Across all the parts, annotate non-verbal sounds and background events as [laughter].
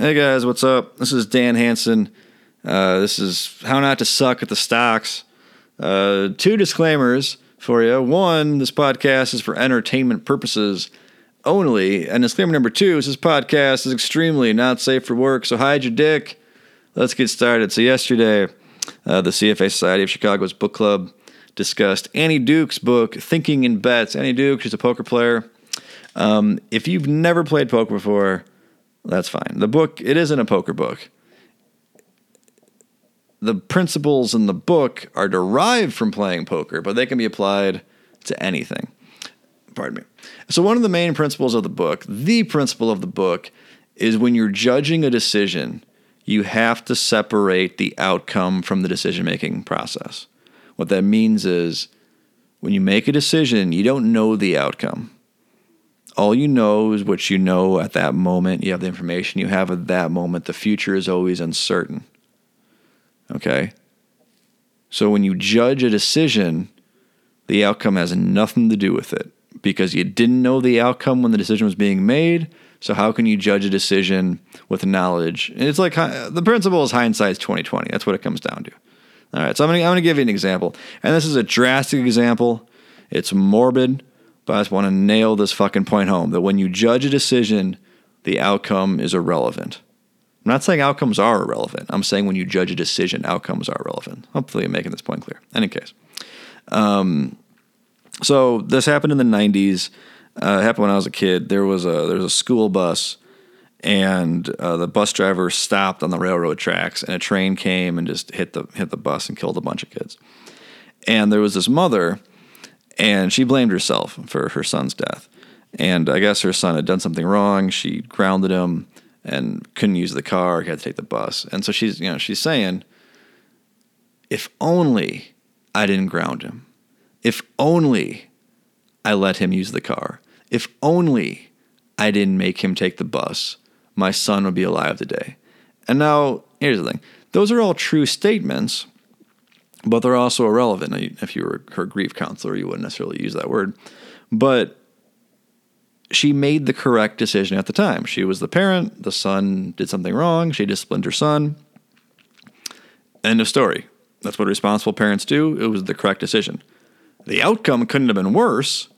Hey guys, what's up? This is Dan Hanson. Uh, this is how not to suck at the stocks. Uh, two disclaimers for you. One, this podcast is for entertainment purposes only. And disclaimer number two is this podcast is extremely not safe for work, so hide your dick. Let's get started. So, yesterday, uh, the CFA Society of Chicago's book club discussed Annie Duke's book, Thinking in Bets. Annie Duke, she's a poker player. Um, if you've never played poker before, that's fine. The book, it isn't a poker book. The principles in the book are derived from playing poker, but they can be applied to anything. Pardon me. So, one of the main principles of the book, the principle of the book, is when you're judging a decision, you have to separate the outcome from the decision making process. What that means is when you make a decision, you don't know the outcome all you know is what you know at that moment. You have the information you have at that moment. The future is always uncertain. Okay? So when you judge a decision, the outcome has nothing to do with it because you didn't know the outcome when the decision was being made. So how can you judge a decision with knowledge? And it's like the principle is hindsight's 2020. That's what it comes down to. All right, so I'm I'm gonna give you an example, and this is a drastic example. It's morbid, but I just want to nail this fucking point home that when you judge a decision, the outcome is irrelevant. I'm not saying outcomes are irrelevant. I'm saying when you judge a decision, outcomes are relevant. Hopefully, I'm making this point clear. In Any case, um, so this happened in the '90s. Uh, happened when I was a kid. There was a there was a school bus, and uh, the bus driver stopped on the railroad tracks, and a train came and just hit the hit the bus and killed a bunch of kids. And there was this mother and she blamed herself for her son's death. And I guess her son had done something wrong. She grounded him and couldn't use the car. He had to take the bus. And so she's, you know, she's saying, if only I didn't ground him. If only I let him use the car. If only I didn't make him take the bus, my son would be alive today. And now, here's the thing those are all true statements, but they're also irrelevant. If you were her grief counselor, you wouldn't necessarily use that word. But she made the correct decision at the time. She was the parent. The son did something wrong. She disciplined her son. End of story. That's what responsible parents do. It was the correct decision. The outcome couldn't have been worse,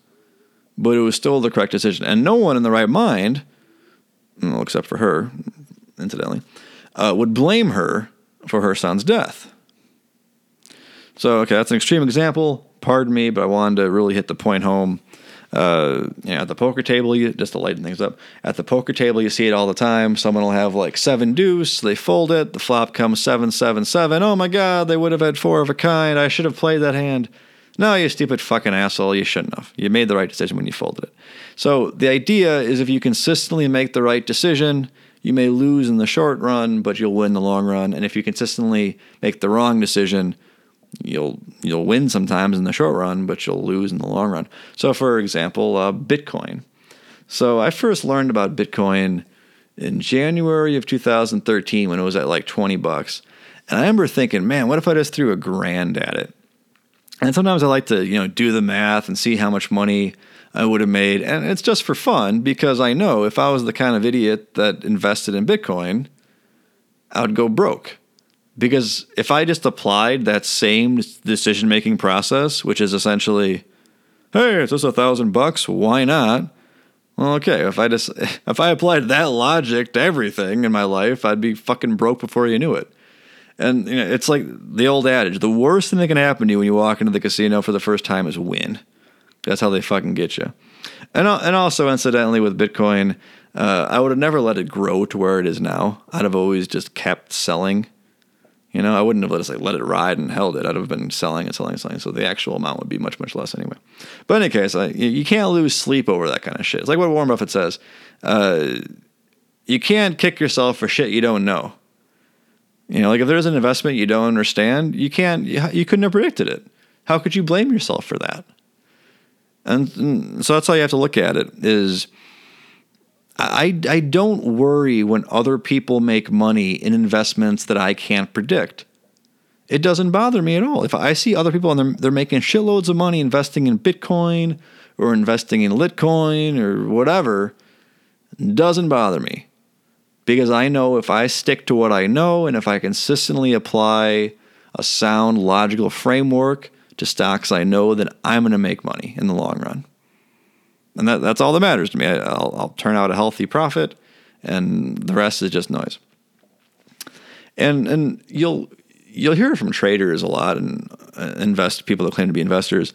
but it was still the correct decision. And no one in the right mind, well, except for her, incidentally, uh, would blame her for her son's death. So, okay, that's an extreme example. Pardon me, but I wanted to really hit the point home. Uh, you know, at the poker table, you just to lighten things up. At the poker table, you see it all the time. Someone will have like seven deuce. They fold it. The flop comes seven, seven, seven. Oh my God, they would have had four of a kind. I should have played that hand. No, you stupid fucking asshole. You shouldn't have. You made the right decision when you folded it. So the idea is if you consistently make the right decision, you may lose in the short run, but you'll win in the long run. And if you consistently make the wrong decision, you'll you'll win sometimes in the short run, but you'll lose in the long run. So, for example, uh, Bitcoin. So I first learned about Bitcoin in January of 2013 when it was at like 20 bucks, and I remember thinking, man, what if I just threw a grand at it? And sometimes I like to you know do the math and see how much money I would have made, and it's just for fun because I know if I was the kind of idiot that invested in Bitcoin, I would go broke. Because if I just applied that same decision making process, which is essentially, hey, it's just a thousand bucks, why not? Well, okay, if I just [laughs] if I applied that logic to everything in my life, I'd be fucking broke before you knew it. And you know, it's like the old adage: the worst thing that can happen to you when you walk into the casino for the first time is win. That's how they fucking get you. And and also, incidentally, with Bitcoin, uh, I would have never let it grow to where it is now. I'd have always just kept selling you know, I wouldn't have let us like let it ride and held it. I'd have been selling and selling and selling. So the actual amount would be much, much less anyway. But in any case, I, you can't lose sleep over that kind of shit. It's like what Warren Buffett says. Uh, you can't kick yourself for shit you don't know. You know, like if there's an investment you don't understand, you can't, you couldn't have predicted it. How could you blame yourself for that? And, and so that's how you have to look at it is – I, I don't worry when other people make money in investments that I can't predict. It doesn't bother me at all. If I see other people and they're, they're making shitloads of money investing in Bitcoin or investing in Litecoin or whatever, doesn't bother me. because I know if I stick to what I know and if I consistently apply a sound logical framework to stocks I know, then I'm going to make money in the long run. And that, that's all that matters to me. I, will I'll turn out a healthy profit, and the rest is just noise. And and you'll you'll hear from traders a lot and uh, invest people that claim to be investors.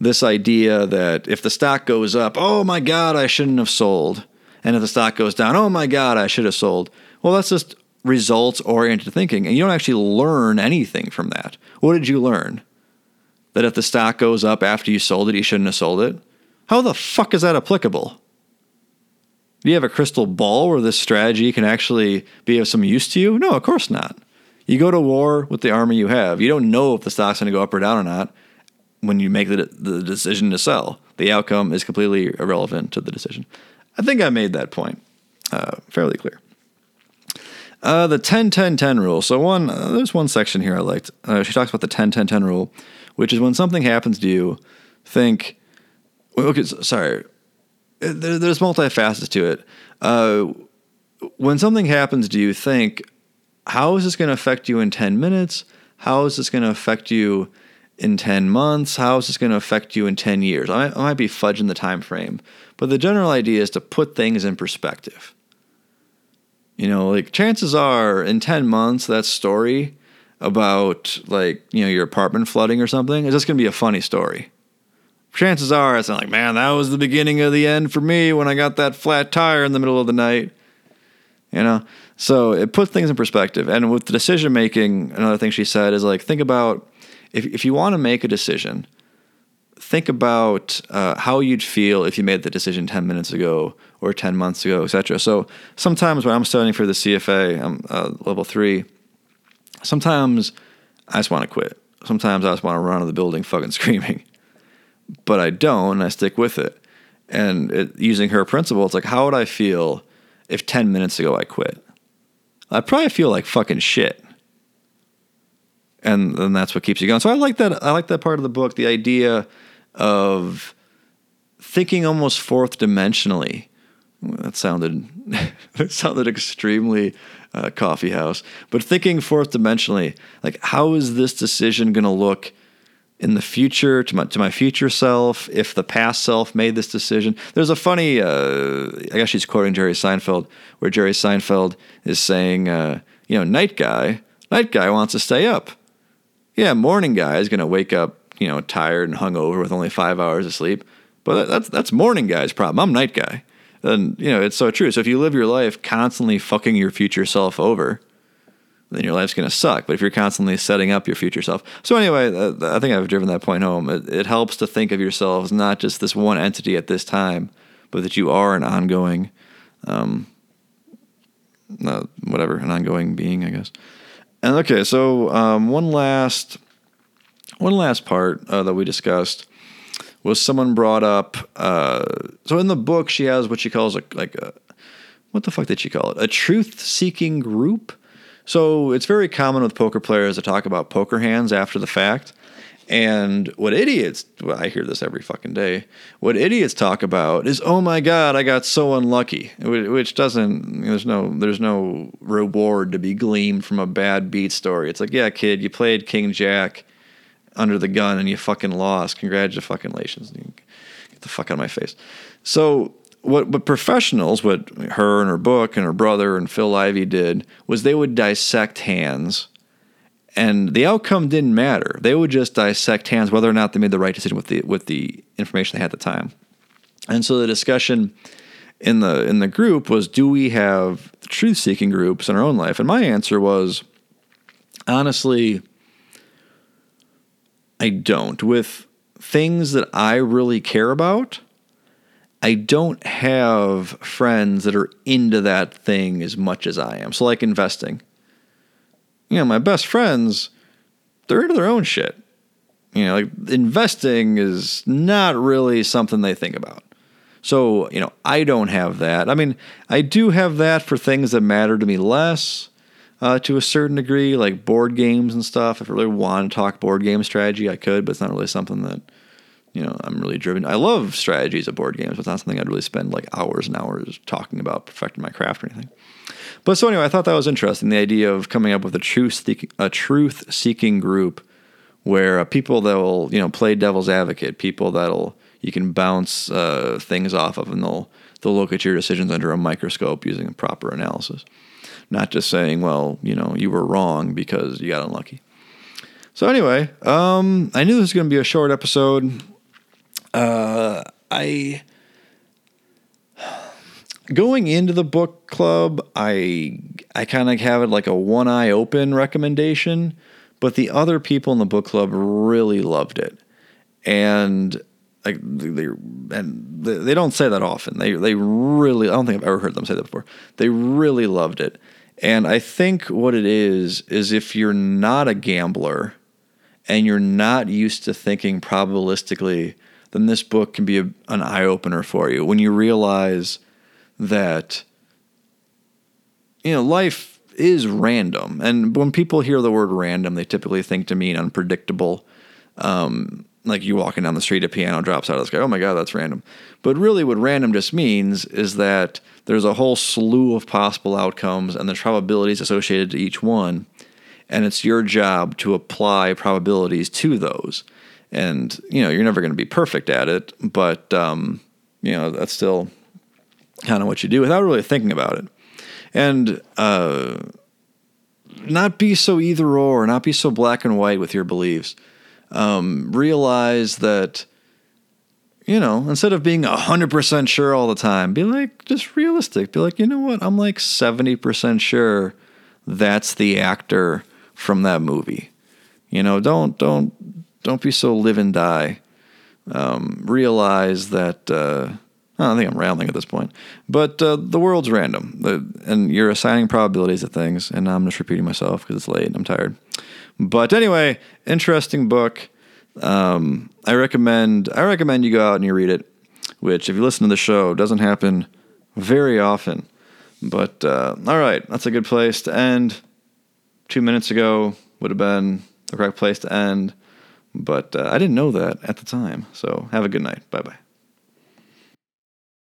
This idea that if the stock goes up, oh my God, I shouldn't have sold. And if the stock goes down, oh my God, I should have sold. Well, that's just results oriented thinking. And you don't actually learn anything from that. What did you learn? That if the stock goes up after you sold it, you shouldn't have sold it? How the fuck is that applicable? Do you have a crystal ball where this strategy can actually be of some use to you? No, of course not. You go to war with the army you have. You don't know if the stock's going to go up or down or not when you make the, the decision to sell. The outcome is completely irrelevant to the decision. I think I made that point uh, fairly clear. Uh, the 10 10 10 rule. So, one, uh, there's one section here I liked. Uh, she talks about the 10 10 10 rule, which is when something happens to you, think, okay, sorry, uh, there, there's multifacets to it. Uh, when something happens do you, think, how is this going to affect you in 10 minutes? How is this going to affect you in 10 months? How is this going to affect you in 10 years? I, I might be fudging the time frame, but the general idea is to put things in perspective. You know, like chances are in 10 months, that story about like, you know, your apartment flooding or something is just going to be a funny story. Chances are it's not like, man, that was the beginning of the end for me when I got that flat tire in the middle of the night. You know? So it puts things in perspective. And with the decision making, another thing she said is like, think about if, if you want to make a decision, think about uh, how you'd feel if you made the decision 10 minutes ago or 10 months ago, etc. So sometimes when I'm studying for the CFA, I'm uh, level three, sometimes I just want to quit. Sometimes I just want to run out of the building fucking [laughs] screaming. But I don't, and I stick with it. And it, using her principle, it's like, how would I feel if 10 minutes ago I quit? I'd probably feel like fucking shit and then that's what keeps you going. So I like that. I like that part of the book. The idea of thinking almost fourth dimensionally. That sounded [laughs] that sounded extremely uh, coffee house, but thinking fourth dimensionally, like how is this decision going to look in the future to my to my future self? If the past self made this decision, there's a funny. Uh, I guess she's quoting Jerry Seinfeld, where Jerry Seinfeld is saying, uh, you know, night guy, night guy wants to stay up yeah, morning guy is going to wake up, you know, tired and hungover with only five hours of sleep. But that's that's morning guy's problem. I'm night guy. And you know, it's so true. So if you live your life constantly fucking your future self over, then your life's going to suck. But if you're constantly setting up your future self. So anyway, uh, I think I've driven that point home. It, it helps to think of yourself as not just this one entity at this time, but that you are an ongoing, um, uh, whatever, an ongoing being, I guess. And okay, so um, one last one last part uh, that we discussed was someone brought up. Uh, so in the book, she has what she calls a like a what the fuck did she call it? A truth seeking group. So it's very common with poker players to talk about poker hands after the fact. And what idiots, well, I hear this every fucking day. What idiots talk about is, oh my god, I got so unlucky, which doesn't. There's no, there's no reward to be gleaned from a bad beat story. It's like, yeah, kid, you played King Jack under the gun and you fucking lost. Congratulations. Get the fuck out of my face. So what what professionals, what her and her book and her brother and Phil Ivey did was they would dissect hands and the outcome didn't matter. They would just dissect hands whether or not they made the right decision with the with the information they had at the time. And so the discussion in the in the group was do we have truth seeking groups in our own life? And my answer was honestly I don't. With things that I really care about, I don't have friends that are into that thing as much as I am. So like investing you know, my best friends, they're into their own shit. You know, like investing is not really something they think about. So, you know, I don't have that. I mean, I do have that for things that matter to me less uh, to a certain degree, like board games and stuff. If I really want to talk board game strategy, I could, but it's not really something that you know, I'm really driven. I love strategies of board games, but it's not something I'd really spend like hours and hours talking about perfecting my craft or anything. But so anyway, I thought that was interesting. The idea of coming up with a truth a truth seeking group where uh, people that will you know play devil's advocate, people that'll you can bounce uh, things off of, and they'll they'll look at your decisions under a microscope using a proper analysis, not just saying, well, you know, you were wrong because you got unlucky. So anyway, um, I knew this was going to be a short episode. Uh, I going into the book club, I I kind of have it like a one eye open recommendation, but the other people in the book club really loved it, and like they and they don't say that often. They they really I don't think I've ever heard them say that before. They really loved it, and I think what it is is if you're not a gambler, and you're not used to thinking probabilistically then this book can be a, an eye opener for you. When you realize that you know life is random. And when people hear the word random they typically think to mean unpredictable. Um, like you walking down the street a piano drops out of the sky. Oh my god that's random. But really what random just means is that there's a whole slew of possible outcomes and there's probabilities associated to each one. And it's your job to apply probabilities to those and you know you're never going to be perfect at it, but um, you know that's still kind of what you do without really thinking about it, and uh, not be so either or, not be so black and white with your beliefs. Um, realize that you know instead of being hundred percent sure all the time, be like just realistic. Be like, you know what? I'm like seventy percent sure that's the actor from that movie. You know, don't don't don't be so live and die. Um, realize that uh, I think I'm rambling at this point, but uh, the world's random, the, and you're assigning probabilities to things. And I'm just repeating myself because it's late and I'm tired. But anyway, interesting book. Um, I recommend I recommend you go out and you read it. Which, if you listen to the show, doesn't happen very often. But uh, all right, that's a good place to end. Two minutes ago would have been the correct place to end. But uh, I didn't know that at the time. So have a good night. Bye bye.